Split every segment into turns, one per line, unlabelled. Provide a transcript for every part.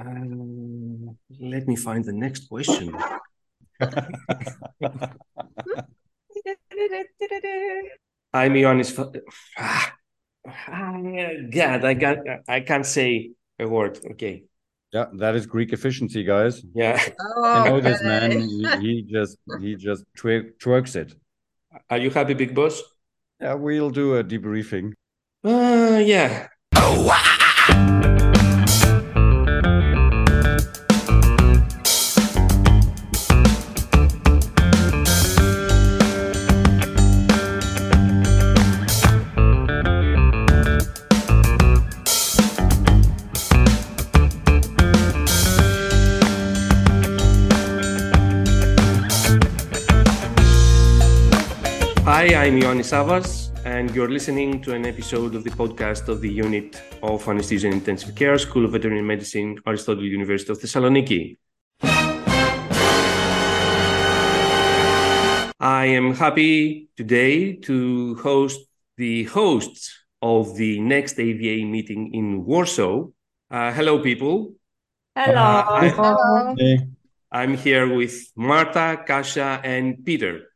Um, let me find the next question. I'm Ioannis. Ah, God, I got. I can't say a word. Okay.
Yeah, that is Greek efficiency, guys.
Yeah.
Oh,
I know this man. He, he just he just twer- twerks it.
Are you happy, big boss?
Yeah, we'll do a debriefing.
Uh, yeah. Hi, I'm Ioannis Savvas, and you're listening to an episode of the podcast of the Unit of Anesthesia and Intensive Care, School of Veterinary Medicine, Aristotle University of Thessaloniki. I am happy today to host the hosts of the next AVA meeting in Warsaw. Uh, hello, people.
Hello.
I-
Hello.
Hey.
I'm here with Marta, Kasia, and Peter.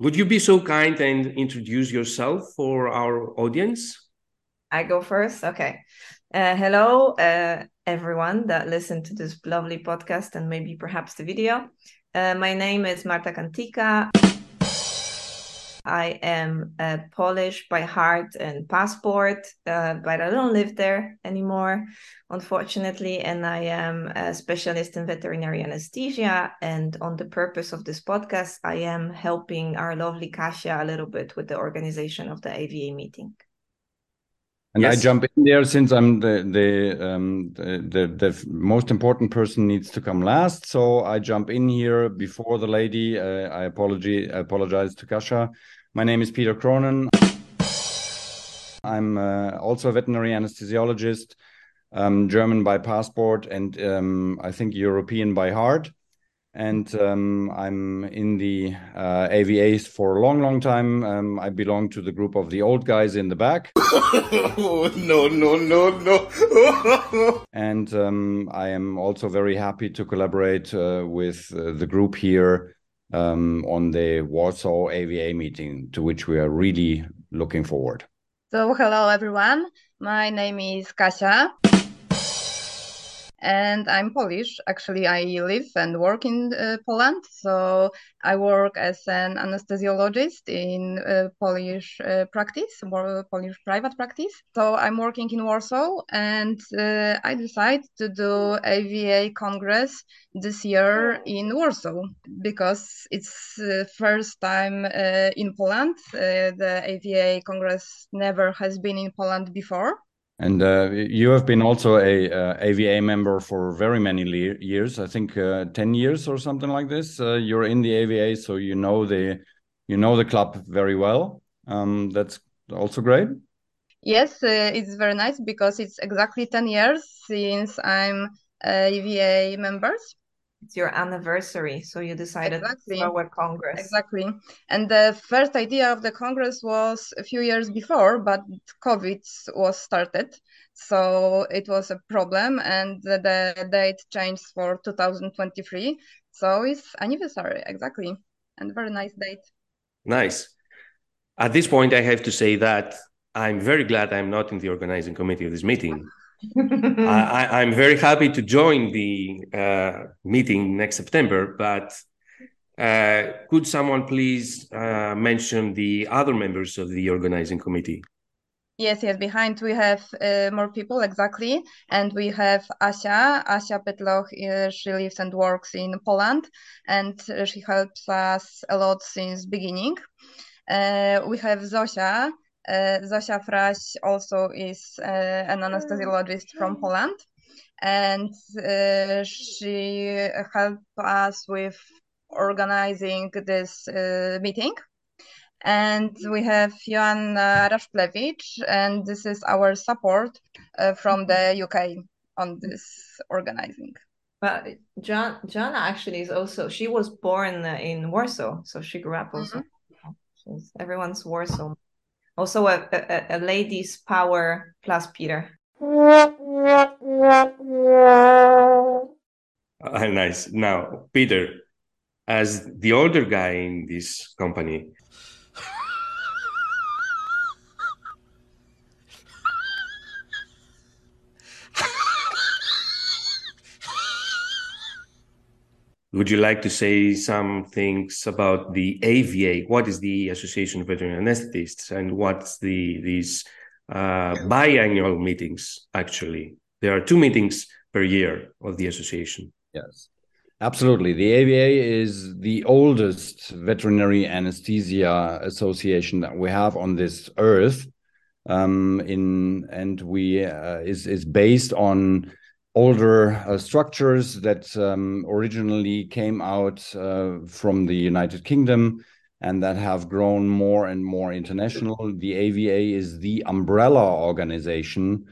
Would you be so kind and introduce yourself for our audience?
I go first. Okay. Uh, hello, uh, everyone that listened to this lovely podcast and maybe perhaps the video. Uh, my name is Marta Katynka. I am uh, Polish by heart and passport, uh, but I don't live there anymore, unfortunately. And I am a specialist in veterinary anesthesia. And on the purpose of this podcast, I am helping our lovely Kasia a little bit with the organization of the AVA meeting.
And I jump in there since I'm the the um the, the the most important person needs to come last. So I jump in here before the lady. Uh, I apology I apologize to Kasia. My name is Peter Kronen. I'm uh, also a veterinary anesthesiologist, um, German by passport, and um, I think European by heart. And um, I'm in the uh, AVAs for a long, long time. Um, I belong to the group of the old guys in the back.
Oh, no, no, no, no.
And um, I am also very happy to collaborate uh, with uh, the group here um, on the Warsaw AVA meeting, to which we are really looking forward.
So, hello everyone. My name is Kasia. And I'm Polish. Actually, I live and work in uh, Poland. So, I work as an anesthesiologist in uh, Polish uh, practice, or Polish private practice. So, I'm working in Warsaw and uh, I decided to do AVA Congress this year in Warsaw because it's uh, first time uh, in Poland. The AVA Congress never has been in Poland before.
And uh, you have been also a uh, AVA member for very many years. I think uh, ten years or something like this. Uh, you're in the AVA, so you know the you know the club very well. Um, that's also great.
Yes, uh, it's very nice because it's exactly 10 years since I'm AVA members.
It's your anniversary, so you decided
Exactly.
to throw a congress.
Exactly. And the first idea of the Congress was a few years before, but COVID was started. So it was a problem and the, the date changed for 2023. So it's anniversary, exactly. And very nice date.
Nice. At this point, I have to say that I'm very glad I'm not in the organizing committee of this meeting. I, I'm very happy to join the uh, meeting next September, but uh, could someone please uh, mention the other members of the organizing committee?
Yes, yes, behind we have uh, more people, exactly. And we have Asia. Asia Petloch, uh, she lives and works in Poland and she helps us a lot since beginning. Uh, we have Zosia. Uh, Zosia Fraś also is uh, an anesthesiologist from Poland. And uh, she helped us with organizing this uh, meeting and we have Joanna Raszplewicz, and this is our support uh, from the UK on this organizing.
But John, Joanna actually is also. She was born in Warsaw, so she grew up also. She's everyone's Warsaw. Also, a, a, a ladies' power plus Peter.
Uh, nice. Now, Peter, as the older guy in this company, would you like to say some things about the AVA? What is the Association of Veterinary Anesthetists, and what's the these uh, biannual meetings? Actually, there are two meetings per year of the association.
Yes, absolutely. The AVA is the oldest veterinary anesthesia association that we have on this earth. Um, in and we uh, is is based on older uh, structures that um, originally came out uh, from the United Kingdom and that have grown more and more international. The AVA is the umbrella organization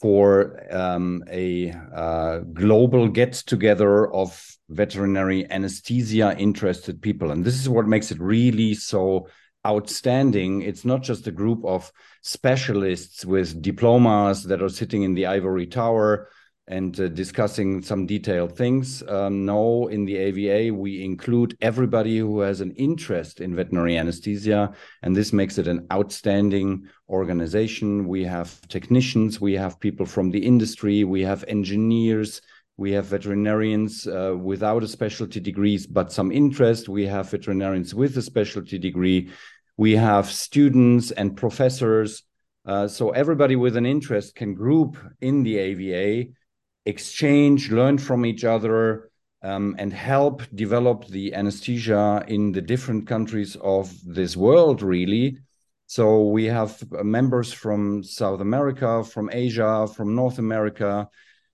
for um, a uh, global get together of veterinary anesthesia interested people. And this is what makes it really so outstanding. It's not just a group of specialists with diplomas that are sitting in the ivory tower and uh, discussing some detailed things. Um, no, in the AVA, we include everybody who has an interest in veterinary anesthesia, and this makes it an outstanding organization. We have technicians, we have people from the industry, we have engineers, we have veterinarians uh, without a specialty degree, but some interest. We have veterinarians with a specialty degree. We have students and professors. Uh, so everybody with an interest can group in the AVA exchange, learn from each other, um, and help develop the anesthesia in the different countries of this world, really. So we have members from South America, from Asia, from North America.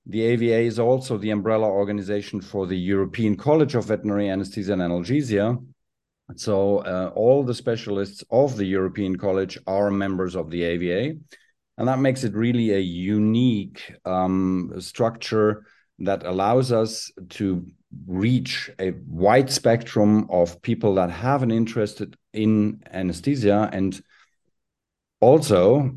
The AVA is also the umbrella organization for the European College of Veterinary Anesthesia and Analgesia. So uh, all the specialists of the European College are members of the AVA and that makes it really a unique um, structure that allows us to reach a wide spectrum of people that have an interest in anesthesia and also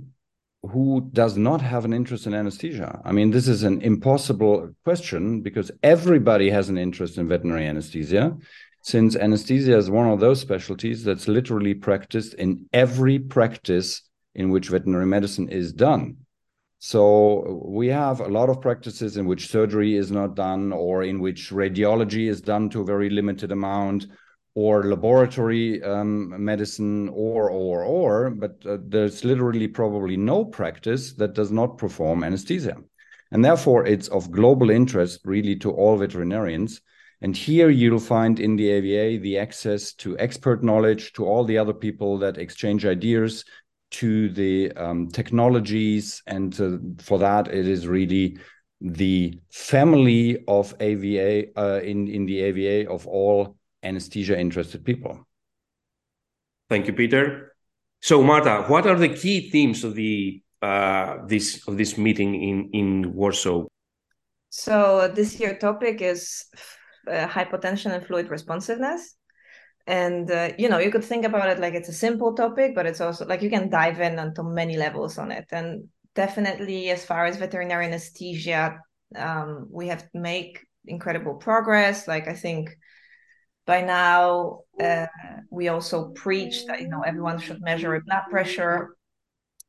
who does not have an interest in anesthesia. I mean, this is an impossible question because everybody has an interest in veterinary anesthesia, since anesthesia is one of those specialties that's literally practiced in every practice in which veterinary medicine is done. So we have a lot of practices in which surgery is not done, or in which radiology is done to a very limited amount, or laboratory um, medicine, or or or. But uh, there's literally probably no practice that does not perform anesthesia, and therefore it's of global interest really to all veterinarians. And here you'll find in the AVA the access to expert knowledge, to all the other people that exchange ideas, to the um, technologies, and uh, for that it is really the family of AVA uh, in in the AVA of all anesthesia interested people.
Thank you, Peter. So, Marta, what are the key themes of the uh, this of this meeting in in Warsaw?
So this year topic is uh, hypotension and fluid responsiveness and uh, you know you could think about it like it's a simple topic but it's also like you can dive in onto many levels on it. And definitely as far as veterinary anesthesia um, we have to make incredible progress. Like i think by now uh, we also preach that you know everyone should measure blood pressure.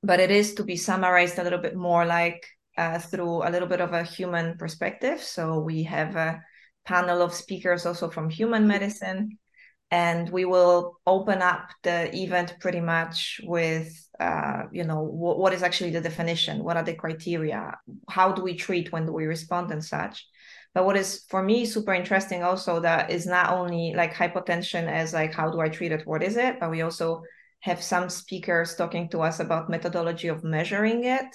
But it is to be summarized a little bit more like uh, through a little bit of a human perspective. So we have a panel of speakers also from human medicine and we will open up the event pretty much with uh, you know w- what is actually the definition? What are the criteria? How do we treat? When do we respond and such? But what is for me super interesting also that is not only like hypotension as like how do i treat it what is it? But we also have some speakers talking to us about methodology of measuring it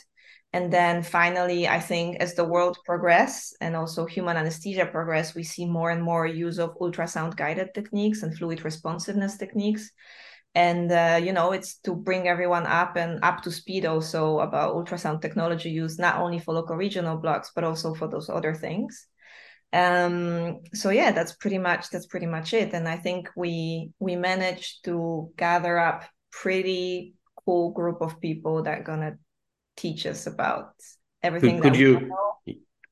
and then finally, I think as the world progress and also human anesthesia progress, we see more and more use of ultrasound guided techniques and fluid responsiveness techniques. And uh, you know, it's to bring everyone up and up to speed also about ultrasound technology use not only for local regional blocks but also for those other things. Um, so yeah, that's pretty much that's pretty much it. And I think we we managed to gather up pretty cool group of people that are gonna teach us about everything.
Could, could you?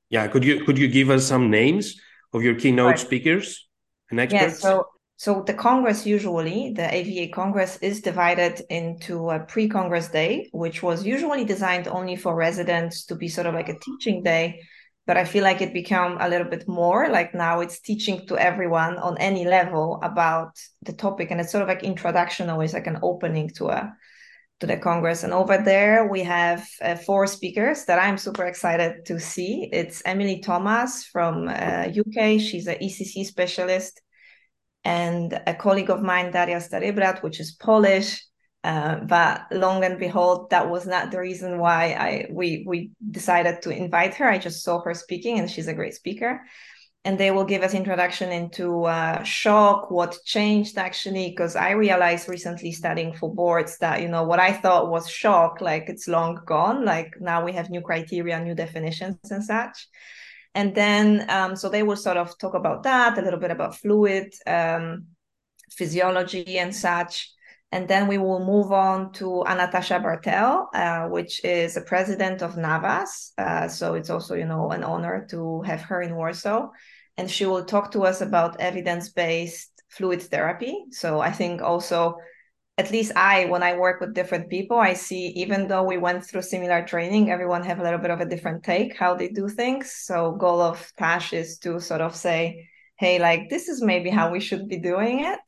Yeah, could you could you give us some names of your keynote right. speakers and experts?
Yeah, so so the Congress usually, the AVA Congress is divided into a pre-Congress day, which was usually designed only for residents to be sort of like a teaching day. But I feel like it became a little bit more like now it's teaching to everyone on any level about the topic. And it's sort of like introduction, always like an opening to a to the Congress. And over there, we have uh, four speakers that I'm super excited to see. It's Emily Thomas from uh, UK. She's an ECC specialist and a colleague of mine, Daria Starybrat, which is Polish. Uh, but long and behold, that was not the reason why I we we decided to invite her. I just saw her speaking, and she's a great speaker. And they will give us introduction into uh, shock, what changed actually, because I realized recently studying for boards that you know what I thought was shock, like it's long gone. Like now we have new criteria, new definitions, and such and then um, so they will sort of talk about that a little bit about fluid um, physiology and such and then we will move on to Anastasia Bartel, uh, which is a president of NAVAS. Uh, so it's also, you know, an honor to have her in Warsaw. And she will talk to us about evidence-based fluid therapy. So I think also at least I, when I work with different people, I see even though we went through similar training, everyone have a little bit of a different take how they do things. So goal of Tash is to sort of say, hey, like this is maybe how we should be doing it.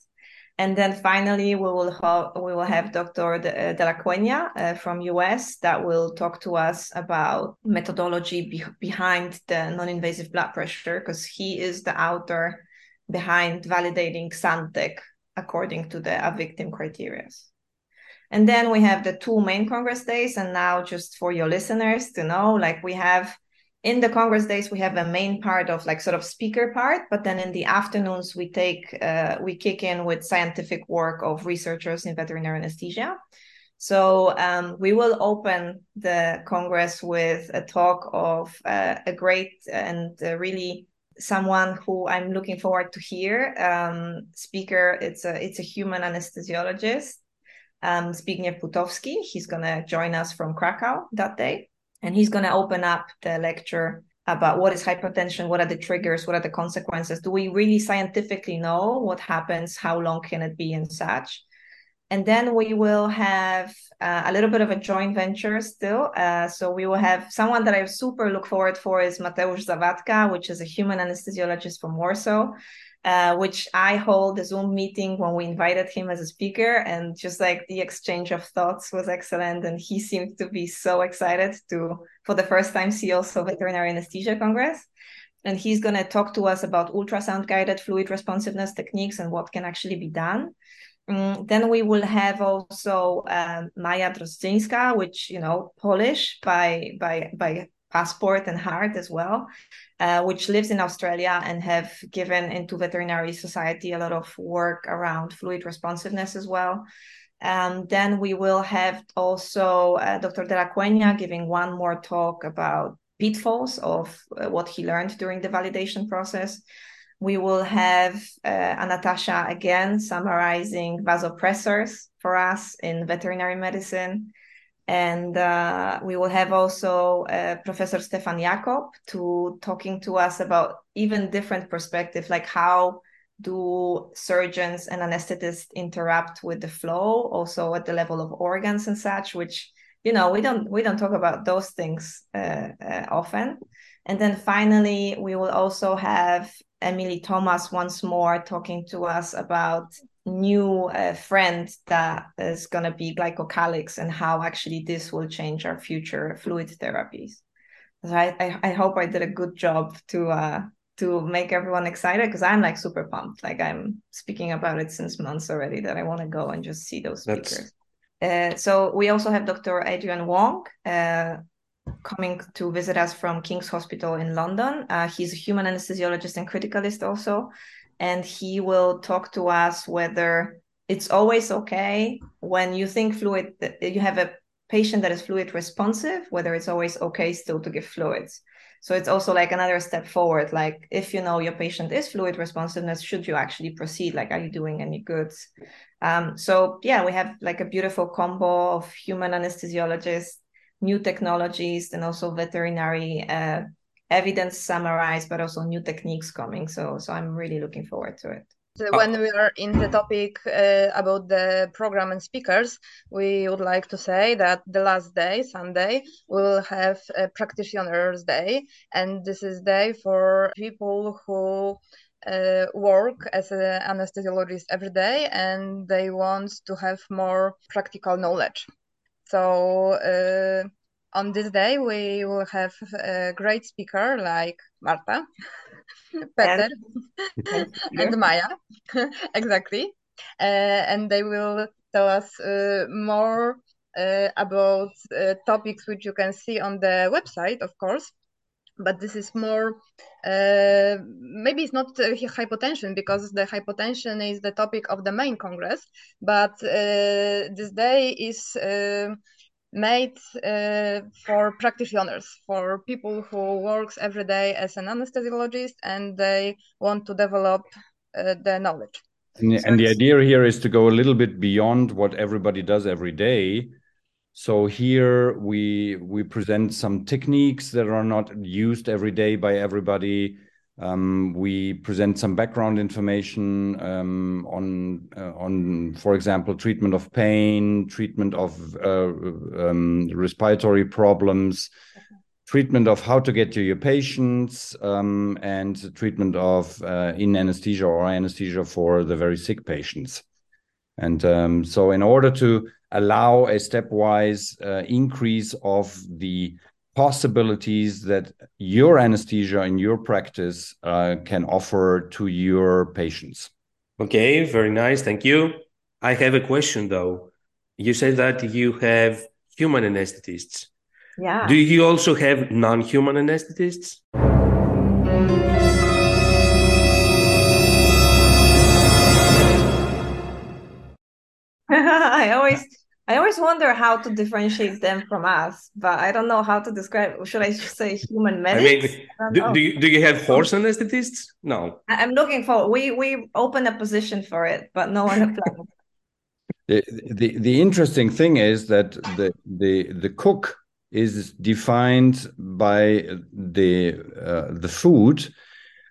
And then finally, we will have we will have Dr. De, uh, La Cuenya uh, from US that will talk to us about methodology be- behind the non-invasive blood pressure because he is the author behind validating SANTEC, according to the ACVIM criteria. And then we have the two main Congress days. And now, just for your listeners to know, like we have in the Congress days, we have a main part of like sort of speaker part, but then in the afternoons, we take, uh, we kick in with scientific work of researchers in veterinary anesthesia. So um, we will open the Congress with a talk of uh, a great and uh, really someone who I'm looking forward to hear. Um, speaker, it's a it's a human anesthesiologist, um, Zbigniew Putowski. He's gonna join us from Krakow that day, and he's gonna open up the lecture about what is hypertension, what are the triggers, what are the consequences. Do we really scientifically know what happens? How long can it be, and such? And then we will have uh, a little bit of a joint venture still. Uh, so we will have someone that I super look forward for is Mateusz Zawadka, which is a human anesthesiologist from Warsaw, uh, which I hold a Zoom meeting when we invited him as a speaker. And just like the exchange of thoughts was excellent. And he seemed to be so excited to, for the first time, see also Veterinary Anesthesia Congress and he's going to talk to us about ultrasound guided fluid responsiveness techniques and what can actually be done. Mm, then we will have also um, Maja Drozdzinska, which you know Polish by by by passport and heart as well, uh, which lives in Australia and have given into veterinary society a lot of work around fluid responsiveness as well. Um, then we will have also uh, Dr. De La Cuenya giving one more talk about pitfalls of uh, what he learned during the validation process we will have uh, Natasha again summarizing vasopressors for us in veterinary medicine. And uh, we will have also uh, Professor Stefan Jakob to talking to us about even different perspective, like how do surgeons and anesthetists interact with the flow, also at the level of organs and such, which you know we don't we don't talk about those things uh, uh, often. And then finally, we will also have Emily Thomas once more talking to us about new uh, friend that is going to be glycocalyx and how actually this will change our future fluid therapies. So I, I, I hope I did a good job to uh, to make everyone excited because I'm like super pumped. Like I'm speaking about it since months already that I want to go and just see those speakers. Uh, so we also have Dr. Adrian Wong, uh, coming to visit us from King's Hospital in London. Uh, he's a human anesthesiologist and criticalist also, and he will talk to us whether it's always okay when you think fluid, you have a patient that is fluid responsive, whether it's always okay still to give fluids. So it's also like another step forward. Like if you know your patient is fluid responsiveness, should you actually proceed? Like, are you doing any goods? Um, so yeah, we have like a beautiful combo of human anesthesiologists, new technologies, and also veterinary uh, evidence summarized, but also new techniques coming. So so I'm really looking forward to it.
So when we are in the topic uh, about the program and speakers, we would like to say that the last day, Sunday, we will have a practitioners day, and this is day for people who uh, work as an anesthesiologist every day, and they want to have more practical knowledge. So uh, on this day, we will have a great speaker like Marta. Peter and, and Maya, exactly. Uh, and they will tell us uh, more uh, about uh, topics which you can see on the website, of course. But this is more, uh, maybe it's not hypotension because the hypotension is the topic of the main congress. But uh, this day is made uh, for practitioners, for people who works every day as an anesthesiologist and they want to develop uh, the knowledge.
And, so and the idea here is to go a little bit beyond what everybody does every day. So here we we present some techniques that are not used every day by everybody. Um, we present some background information um, on, uh, on, for example, treatment of pain, treatment of uh, um, respiratory problems, treatment of how to get to your patients, um, and treatment of uh, in anesthesia or anesthesia for the very sick patients. And um, so, in order to allow a stepwise uh, increase of the possibilities that your anesthesia in your practice uh, can offer to your patients.
Okay, very nice. Thank you. I have a question though. You said that you have human anesthetists.
Yeah.
Do you also have non human anesthetists?
I always wonder how to differentiate them from us, but I don't know how to describe. Should I say human medics?
I mean, do, do, you do you have horse anesthetists? No.
I'm looking for. We we open a position for it, but no one applied.
the, the the interesting thing is that the the the cook is defined by the uh, the food.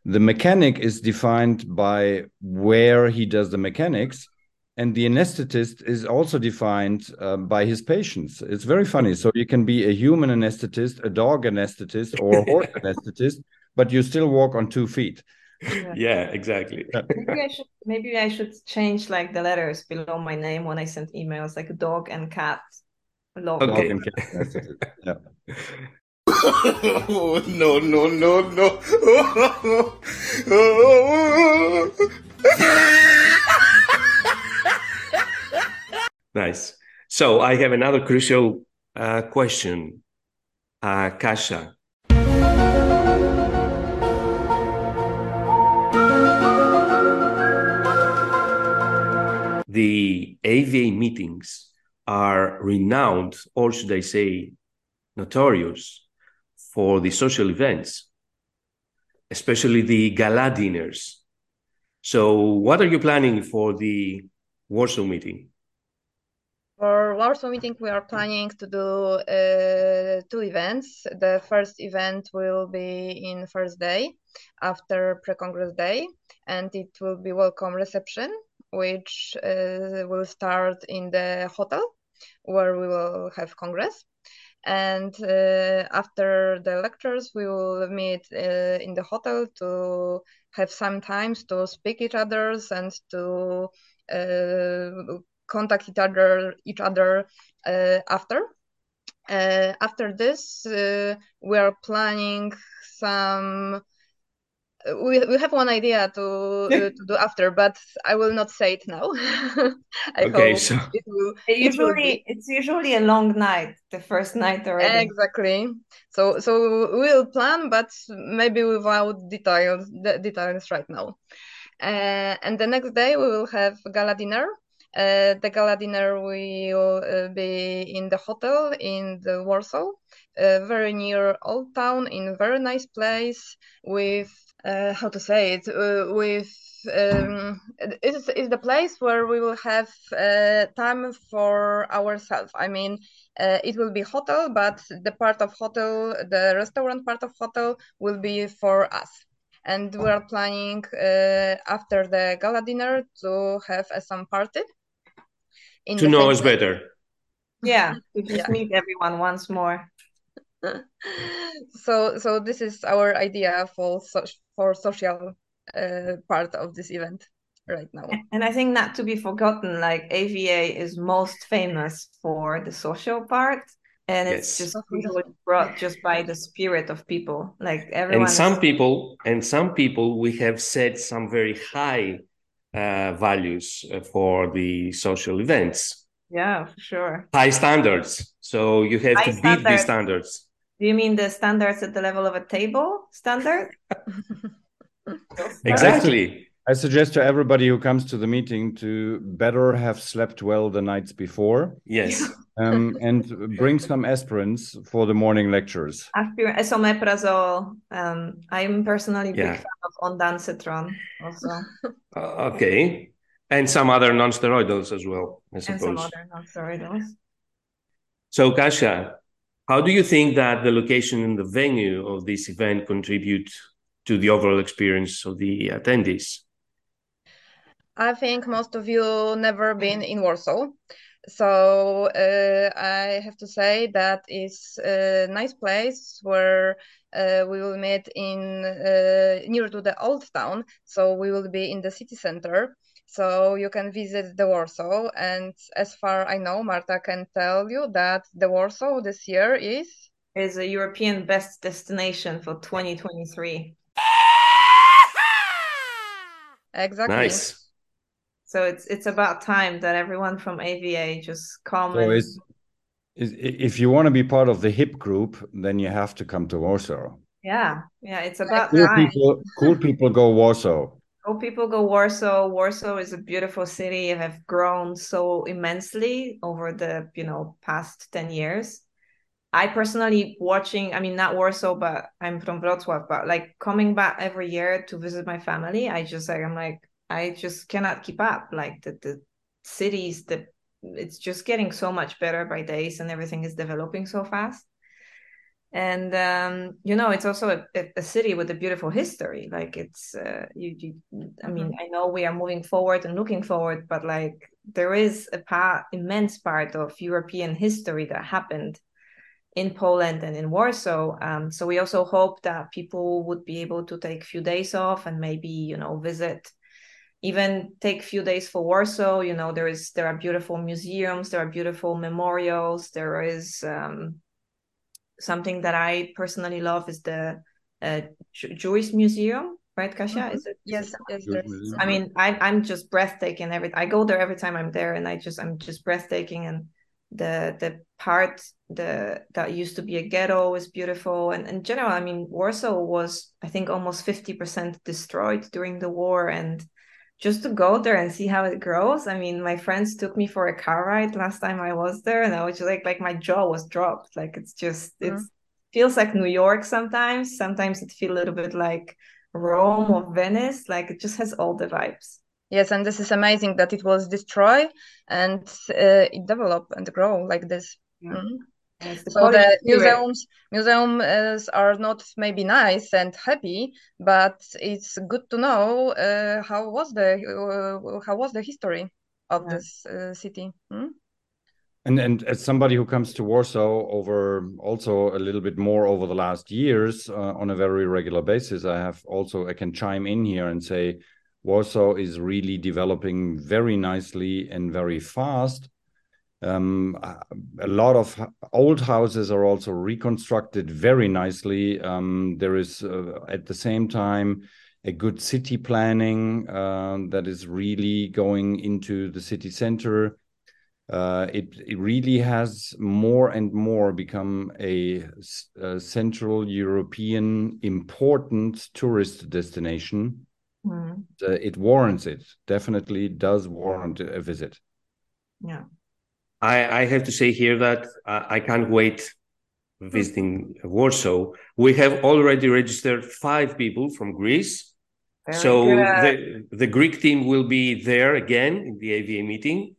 The mechanic is defined by where he does the mechanics and the anesthetist is also defined uh, by his patients. It's very funny. So you can be a human anesthetist, a dog anesthetist, or a horse anesthetist, but you still walk on two feet.
Yeah, yeah exactly.
maybe I should maybe I should change like the letters below my name when I send emails, like dog and cat.
Log. Okay. Dog and
cat yeah.
no, no, no, no.
Nice. So I have another crucial uh, question, uh, Kasia. The AVA meetings are renowned, or should I say, notorious for the social events, especially the gala dinners. So, what are you planning for the Warsaw meeting?
For Warsaw meeting, we are planning to do uh, two events. The first event will be in first day after pre-congress day, and it will be welcome reception, which uh, will start in the hotel where we will have congress. And uh, after the lectures, we will meet uh, in the hotel to have some times to speak each others and to uh, contact each other each other uh, after. Uh, after this, uh, we are planning some we, we have one idea to uh, to do after, but I will not say it now.
okay, so
it will. It usually, it it's usually a long night, the first night already.
Exactly. So so we'll plan, but maybe without details the details right now. Uh, and the next day we will have gala dinner Uh, the gala dinner will uh, be in the hotel in the Warsaw, uh, very near Old Town, in a very nice place with uh, how to say it uh, with um, it's, it's the place where we will have uh, time for ourselves. I mean, it will be hotel, but the part of hotel, the restaurant part of hotel, will be for us. And we are planning uh, after the gala dinner to have uh, some party. In
To know us better.
Yeah, to just
Yeah.
meet everyone once more.
so so this is our idea for so, for social uh, part of this event right now.
And I think not to be forgotten, like AVA is most famous for the social part. And it's
Yes.
just usually brought just by the spirit of people. Like everyone
and some
is-
people and some people we have set some very high uh, values uh, for the social events
yeah, for sure.
high standards so you have
High
to beat these
standards.
standards
Do you mean the standards at the level of a table standard?
exactly
I suggest to everybody who comes to the meeting to better have slept well the nights before
yes
um, and bring some aspirins for the morning lectures.
Aspir- esomeprazole. Um, I'm personally a big fan of ondansetron also,
Uh, okay and some other non-steroidals as well i
and some other non-steroidals.
so kasia how do you think that the location and the venue of this event contribute to the overall experience of the attendees
I think most of you never been in Warsaw. So uh, I have to say that is a nice place where uh, we will meet in uh, near to the old town. So we will be in the city center. So you can visit the Warsaw. And as far I know, Marta can tell you that the Warsaw this year is
Is a European best destination for 2023.
exactly.
nice
So it's it's about time that everyone from AVA just come
So
and
it's, is if you want to be part of the hip group, then you have to come to Warsaw.
yeah, yeah, it's about
Cool
time.
people, cool people go Warsaw.
Oh, people go Warsaw. Warsaw is a beautiful city. It have grown so immensely over the you know past ten years. I personally watching. I mean, not Warsaw, but I'm from Wrocław. But like coming back every year to visit my family, I just like I'm like I just cannot keep up. Like the the cities, the it's just getting so much better by days, and everything is developing so fast. And um, you know, it's also a, a, city with a beautiful history. Like it's uh, you, you. I mean, I know we are moving forward and looking forward, but like there is a part, immense part of European history that happened in Poland and in Warsaw. Um, so we also hope that people would be able to take a few days off and maybe you know visit, even take a few days for Warsaw. You know, there is there are beautiful museums, there are beautiful memorials, there is. Um, something that I personally love is the uh, Ju- Jewish Museum, right, Kasia?
Mhm.
Is it? is
Yes,
it-
yes,
Jewish
there's.
I mean, I, I'm just breathtaking. Every I go there every time I'm there, and I just I'm just breathtaking. And the the part the that used to be a ghetto is beautiful. And in general, I mean, Warsaw was I think almost fifty percent destroyed during the war, and just to go there and see how it grows. I mean, my friends took me for a car ride last time I was there, and I was just like like my jaw was dropped. Like it's just
Mhm.
it's feels like New York sometimes. Sometimes it feels a little bit like Rome or Venice. Like it just has all the vibes.
Yes, and this is amazing that it was destroyed and uh, it developed and grow like this.
Yeah.
Mhm.
And the
So the museums museums are not maybe nice and happy, but it's good to know uh, how was the uh, how was the history of
Yeah.
this uh, city. Hmm?
And and as somebody who comes to Warsaw over also a little bit more over the last years uh, on a very regular basis, I have also I can chime in here and say Warsaw is really developing very nicely and very fast. Um, a a lot of old houses are also reconstructed very nicely. Um, there is uh, at the same time a good city planning uh, that is really going into the city center. Uh, it, it really has more and more become a Central European important tourist destination.
Mm.
It warrants it, definitely does warrant a visit.
Yeah.
I, I have to say here that I, I can't wait visiting Warsaw. We have already registered five people from Greece.
Very
so
good.
the, the Greek team will be there again in the AVA meeting.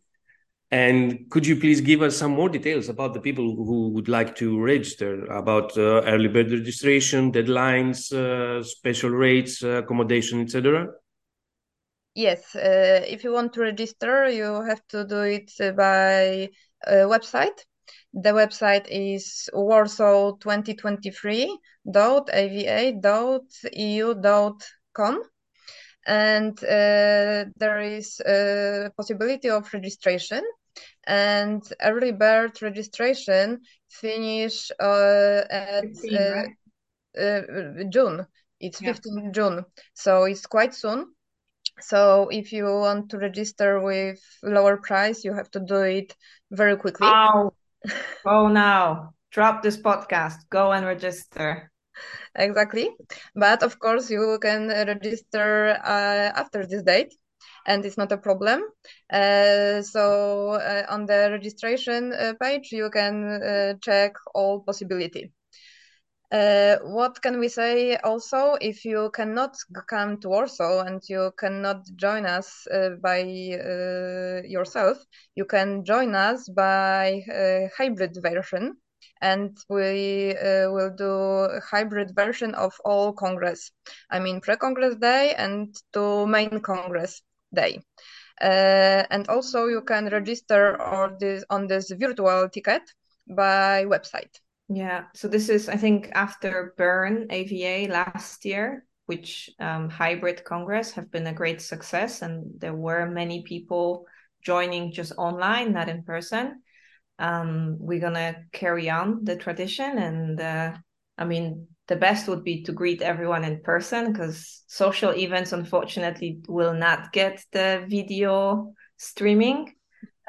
And could you please give us some more details about the people who would like to register, about uh, early bird registration, deadlines, uh, special rates, uh, accommodation, etc.?
Yes, uh, if you want to register, you have to do it by uh, website. The website is warsaw2023.ava.eu.com and uh, there is a possibility of registration and early bird registration finish uh, at
15,
uh,
right?
uh, June. It's
Yeah.
15 June, so it's quite soon. So if you want to register with lower price, you have to do it very quickly.
Oh, go now. Drop this podcast. Go and register.
Exactly. But of course, you can register uh, after this date, and it's not a problem. Uh, so uh, on the registration uh, page, you can uh, check all possibility. Uh, what can we say also? If you cannot come to Warsaw and you cannot join us uh, by uh, yourself, you can join us by uh, hybrid version, and we uh, will do hybrid version of all Congress. I mean, pre-Congress day and to main Congress day. And also, you can register this on this virtual ticket by website.
Yeah. So this is, I think, after Bern AVA last year, which um, hybrid Congress have been a great success, and there were many people joining just online, not in person. Um, we're gonna carry on the tradition, and uh, I mean, the best would be to greet everyone in person because social events, unfortunately, will not get the video streaming.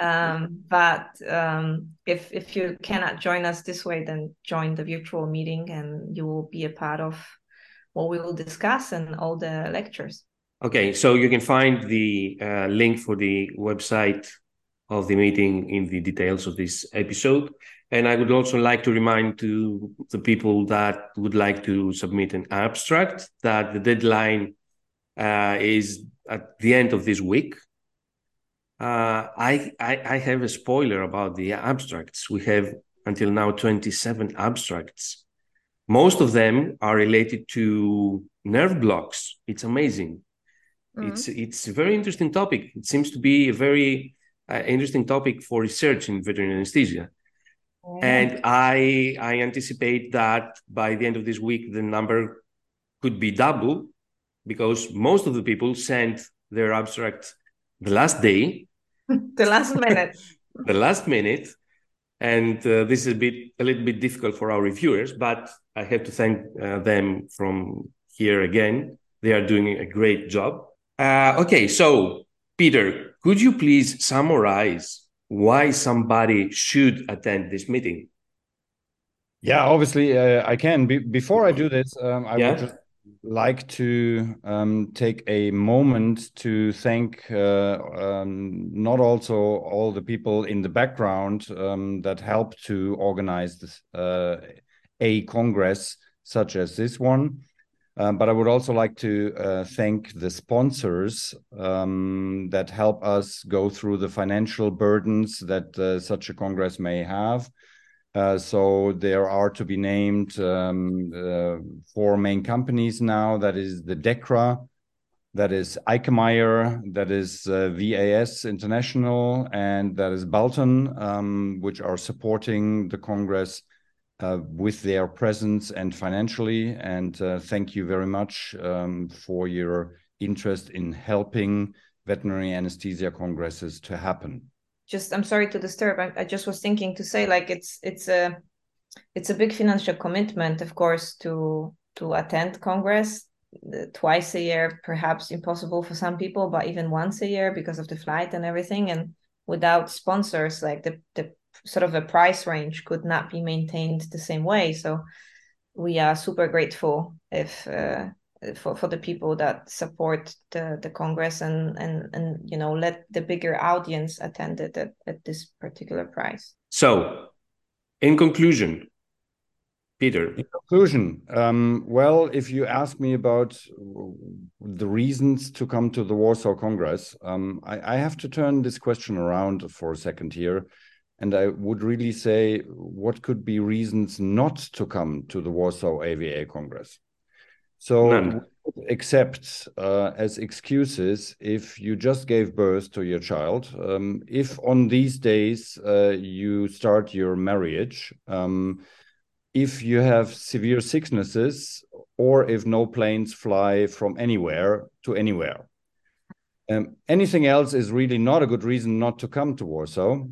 Um, but um, if if you cannot join us this way, then join the virtual meeting, and you will be a part of what we will discuss and all the lectures.
Okay, so you can find the uh, link for the website of the meeting in the details of this episode. And I would also like to remind to the people that would like to submit an abstract that the deadline uh, is at the end of this week. Uh, I, I I have a spoiler about the abstracts. We have until now 27 abstracts. Most of them are related to nerve blocks. It's amazing.
Mhm.
It's it's a very interesting topic. It seems to be a very uh, interesting topic for research in veterinary anesthesia. And I I anticipate that by the end of this week the number could be double because most of the people sent their abstract the last day,
the last minute.
the last minute, and uh, this is a bit a little bit difficult for our reviewers. But I have to thank uh, them from here again. They are doing a great job. Uh, okay, so Peter, could you please summarize why somebody should attend this meeting?
Yeah, obviously uh, I can. Be before I do this, um, I
Yeah.
would just like to um, take a moment to thank uh, um, not also all the people in the background um, that helped to organize this uh, a congress such as this one. Um, but I would also like to uh, thank the sponsors um, that help us go through the financial burdens that uh, such a congress may have. Uh, so there are to be named um, uh, four main companies now. That is the Dechra, that is Eickemeyer, that is uh, VAS International, and that is Balton, um, which are supporting the Congress uh, with their presence and financially. And uh, thank you very much um, for your interest in helping veterinary anesthesia congresses to happen.
Just i'm sorry to disturb I, I just was thinking to say like it's it's a it's a big financial commitment of course to to attend congress uh, twice a year perhaps impossible for some people but even once a year because of the flight and everything and without sponsors like the the sort of a price range could not be maintained the same way. So we are super grateful if uh, for, for the people that support the, the Congress and, and, and, you know, let the bigger audience attend it at, at this particular price.
So, in conclusion, Peter.
In conclusion, um, well, if you ask me about the reasons to come to the Warsaw Congress, um, I, I, have to turn this question around for a second here. And I would really say, what could be reasons not to come to the Warsaw AVA Congress? So, accept uh, as excuses if you just gave birth to your child, um, if on these days uh, you start your marriage, um, if you have severe sicknesses, or if no planes fly from anywhere to anywhere. Um, anything else is really not a good reason not to come to Warsaw.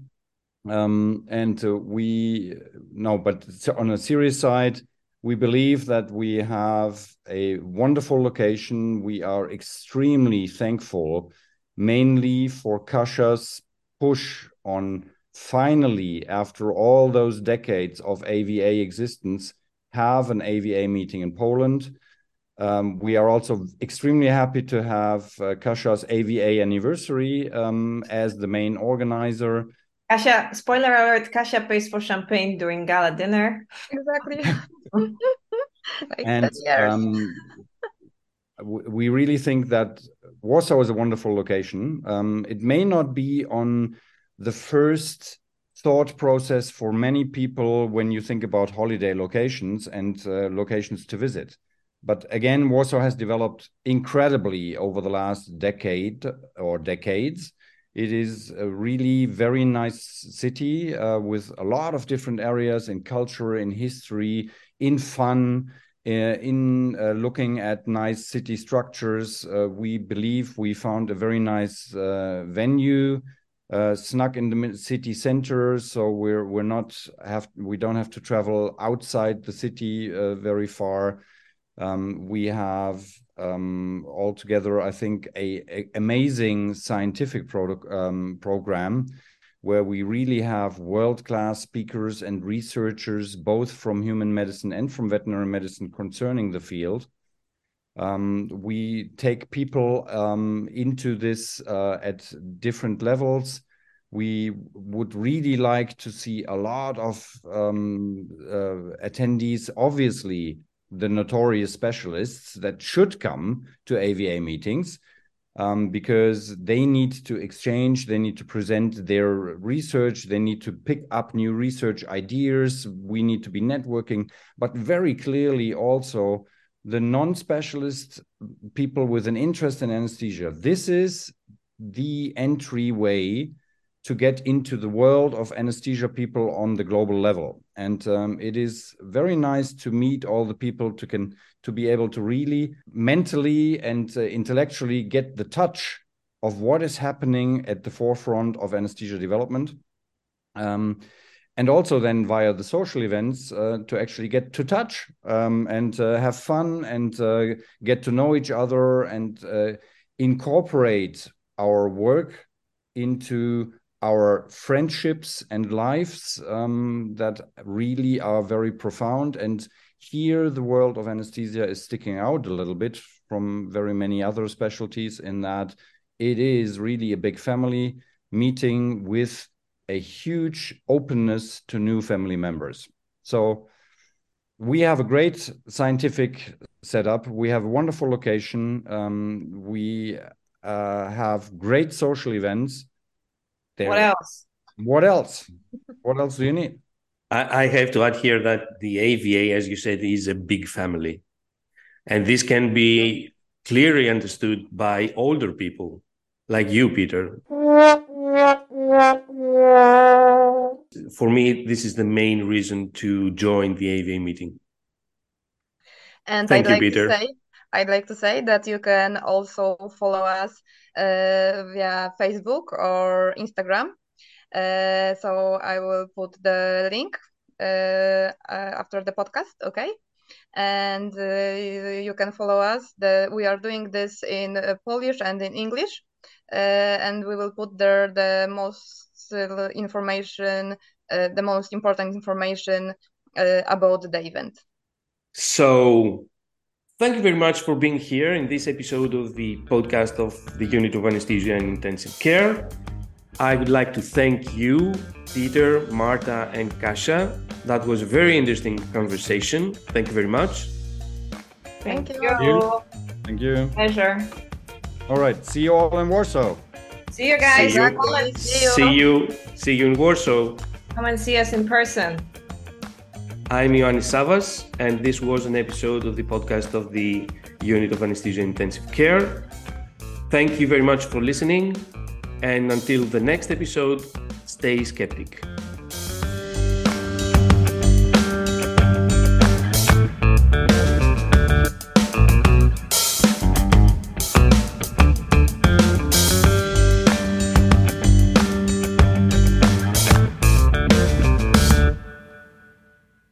Um, and uh, we no, but on a serious side, we believe that we have a wonderful location. We are extremely thankful, mainly for Kasia's push on finally, after all those decades of AVA existence, have an AVA meeting in Poland. Um, we are also extremely happy to have uh, Kasia's AVA anniversary um, as the main organizer.
Kasia, spoiler alert, Kasia pays for champagne during gala dinner.
Exactly.
like and um, we really think that Warsaw is a wonderful location. Um, it may not be on the first thought process for many people when you think about holiday locations and uh, locations to visit. But again, Warsaw has developed incredibly over the last decade or decades. It is a really very nice city uh, with a lot of different areas in culture, in history, in fun, uh, in uh, looking at nice city structures. Uh, we believe we found a very nice uh, venue uh, snuck in the city center, so we're we're not have we don't have to travel outside the city very far. Um, we have um, altogether, I think, a, a amazing scientific product um, program where we really have world class speakers and researchers, both from human medicine and from veterinary medicine, concerning the field. Um, we take people um, into this uh, at different levels. We would really like to see a lot of um, uh, attendees, obviously, the notorious specialists that should come to AVA meetings. Um, because they need to exchange, they need to present their research, they need to pick up new research ideas, we need to be networking, but very clearly also the non-specialist people with an interest in anesthesia this is the entryway to get into the world of anesthesia people on the global level. And um, it is very nice to meet all the people to can to be able to really mentally and uh, intellectually get the touch of what is happening at the forefront of anesthesia development. Um, and also then via the social events uh, to actually get to touch um, and uh, have fun and uh, get to know each other and uh, incorporate our work into our friendships and lives um, that really are very profound and here the world of anesthesia is sticking out a little bit from very many other specialties in that it is really a big family meeting with a huge openness to new family members. So we have a great scientific setup. We have a wonderful location. Um, we uh, have great social events.
There. What else?
What else? what else do you need?
I, I have to add here that the AVA, as you said, is a big family. And this can be clearly understood by older people like you, Peter. For me, this is the main reason to join the AVA meeting.
And Thank I'd you, like Peter. To say, I'd like to say that you can also follow us via Facebook or Instagram. Uh, so I will put the link uh, uh after the podcast, okay? And uh, you can follow us. The, we are doing this in uh, Polish and in English. Uh, and we will put there the most uh, information, uh, the most important information about the event.
So thank you very much for being here in this episode of the podcast of the Unit of Anesthesia and Intensive Care. I would like to thank you, Peter, Marta, and Kasia. That was a very interesting conversation. Thank you very much.
Thank you.
you. Thank you.
Pleasure.
All right. See you all in Warsaw.
See you guys.
See you.
Come and see you.
See you. See you in Warsaw.
Come and see us in person.
I'm Ioannis Savvas, and this was an episode of the podcast of the Unit of Anesthesia Intensive Care. Thank you very much for listening, and until the next episode, stay skeptic.